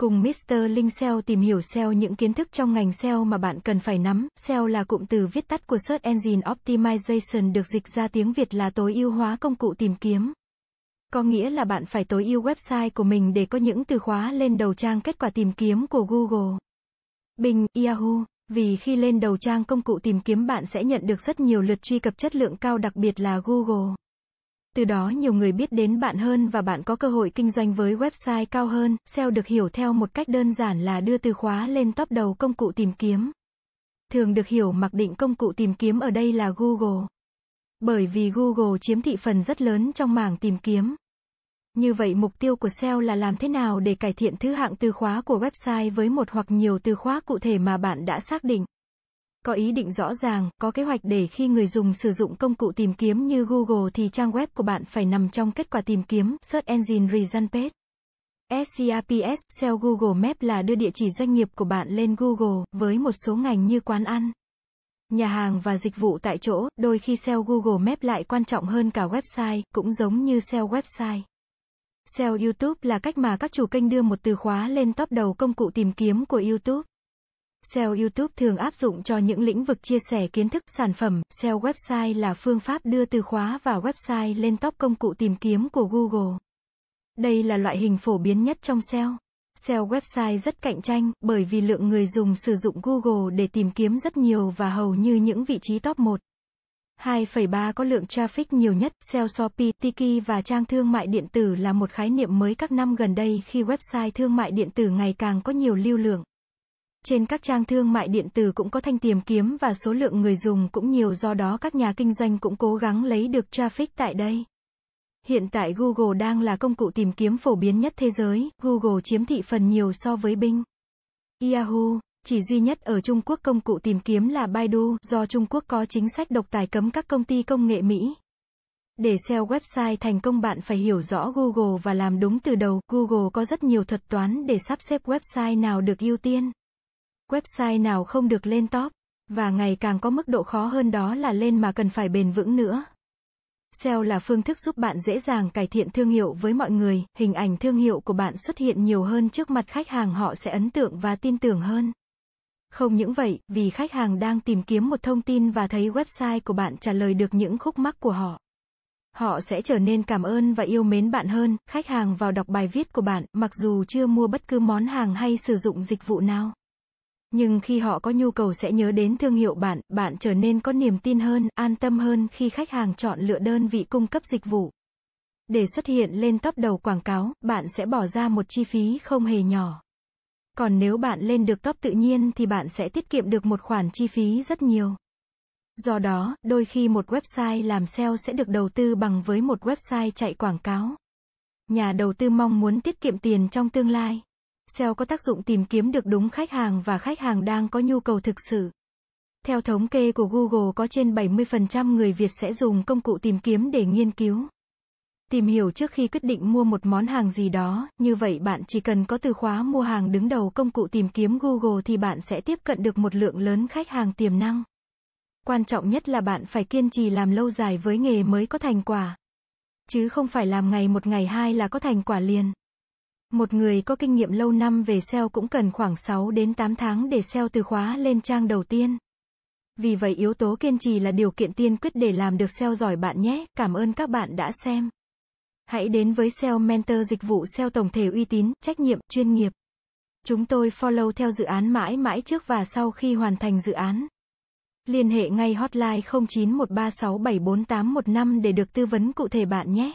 Cùng Mr. Linh SEO tìm hiểu SEO những kiến thức trong ngành SEO mà bạn cần phải nắm. SEO là cụm từ viết tắt của Search Engine Optimization được dịch ra tiếng Việt là tối ưu hóa công cụ tìm kiếm. Có nghĩa là bạn phải tối ưu website của mình để có những từ khóa lên đầu trang kết quả tìm kiếm của Google, Bing, Yahoo. Vì khi lên đầu trang công cụ tìm kiếm bạn sẽ nhận được rất nhiều lượt truy cập chất lượng cao đặc biệt là Google. Từ đó nhiều người biết đến bạn hơn và bạn có cơ hội kinh doanh với website cao hơn. SEO được hiểu theo một cách đơn giản là đưa từ khóa lên top đầu công cụ tìm kiếm. Thường được hiểu mặc định công cụ tìm kiếm ở đây là Google. Bởi vì Google chiếm thị phần rất lớn trong mảng tìm kiếm. Như vậy mục tiêu của SEO là làm thế nào để cải thiện thứ hạng từ khóa của website với một hoặc nhiều từ khóa cụ thể mà bạn đã xác định. Có ý định rõ ràng, có kế hoạch để khi người dùng sử dụng công cụ tìm kiếm như Google thì trang web của bạn phải nằm trong kết quả tìm kiếm Search Engine Result Page. SCRPS, SEO Google Maps là đưa địa chỉ doanh nghiệp của bạn lên Google, với một số ngành như quán ăn, nhà hàng và dịch vụ tại chỗ, đôi khi SEO Google Maps lại quan trọng hơn cả website, cũng giống như SEO website. SEO YouTube là cách mà các chủ kênh đưa một từ khóa lên top đầu công cụ tìm kiếm của YouTube. SEO YouTube thường áp dụng cho những lĩnh vực chia sẻ kiến thức, sản phẩm. SEO website là phương pháp đưa từ khóa và website lên top công cụ tìm kiếm của Google. Đây là loại hình phổ biến nhất trong SEO. SEO website rất cạnh tranh, bởi vì lượng người dùng sử dụng Google để tìm kiếm rất nhiều và hầu như những vị trí top 1. 2,3 có lượng traffic nhiều nhất, SEO Shopee, Tiki và trang thương mại điện tử là một khái niệm mới các năm gần đây khi website thương mại điện tử ngày càng có nhiều lưu lượng. Trên các trang thương mại điện tử cũng có thanh tìm kiếm và số lượng người dùng cũng nhiều do đó các nhà kinh doanh cũng cố gắng lấy được traffic tại đây. Hiện tại Google đang là công cụ tìm kiếm phổ biến nhất thế giới, Google chiếm thị phần nhiều so với Bing. Yahoo, chỉ duy nhất ở Trung Quốc công cụ tìm kiếm là Baidu, do Trung Quốc có chính sách độc tài cấm các công ty công nghệ Mỹ. Để SEO website thành công bạn phải hiểu rõ Google và làm đúng từ đầu. Google có rất nhiều thuật toán để sắp xếp website nào được ưu tiên. Website nào không được lên top. Và ngày càng có mức độ khó hơn đó là lên mà cần phải bền vững nữa. SEO là phương thức giúp bạn dễ dàng cải thiện thương hiệu với mọi người, hình ảnh thương hiệu của bạn xuất hiện nhiều hơn trước mặt khách hàng họ sẽ ấn tượng và tin tưởng hơn. Không những vậy, vì khách hàng đang tìm kiếm một thông tin và thấy website của bạn trả lời được những khúc mắc của họ. Họ sẽ trở nên cảm ơn và yêu mến bạn hơn, khách hàng vào đọc bài viết của bạn, mặc dù chưa mua bất cứ món hàng hay sử dụng dịch vụ nào. Nhưng khi họ có nhu cầu sẽ nhớ đến thương hiệu bạn, bạn trở nên có niềm tin hơn, an tâm hơn khi khách hàng chọn lựa đơn vị cung cấp dịch vụ. Để xuất hiện lên top đầu quảng cáo, bạn sẽ bỏ ra một chi phí không hề nhỏ. Còn nếu bạn lên được top tự nhiên thì bạn sẽ tiết kiệm được một khoản chi phí rất nhiều. Do đó, đôi khi một website làm SEO sẽ được đầu tư bằng với một website chạy quảng cáo. Nhà đầu tư mong muốn tiết kiệm tiền trong tương lai. SEO có tác dụng tìm kiếm được đúng khách hàng và khách hàng đang có nhu cầu thực sự. Theo thống kê của Google có trên 70% người Việt sẽ dùng công cụ tìm kiếm để nghiên cứu. Tìm hiểu trước khi quyết định mua một món hàng gì đó, như vậy bạn chỉ cần có từ khóa mua hàng đứng đầu công cụ tìm kiếm Google thì bạn sẽ tiếp cận được một lượng lớn khách hàng tiềm năng. Quan trọng nhất là bạn phải kiên trì làm lâu dài với nghề mới có thành quả. Chứ không phải làm ngày một ngày hai là có thành quả liền. Một người có kinh nghiệm lâu năm về SEO cũng cần khoảng 6 đến 8 tháng để SEO từ khóa lên trang đầu tiên. Vì vậy yếu tố kiên trì là điều kiện tiên quyết để làm được SEO giỏi bạn nhé. Cảm ơn các bạn đã xem. Hãy đến với SEO Mentor dịch vụ SEO tổng thể uy tín, trách nhiệm, chuyên nghiệp. Chúng tôi follow theo dự án mãi mãi trước và sau khi hoàn thành dự án. Liên hệ ngay hotline 0913674815 để được tư vấn cụ thể bạn nhé.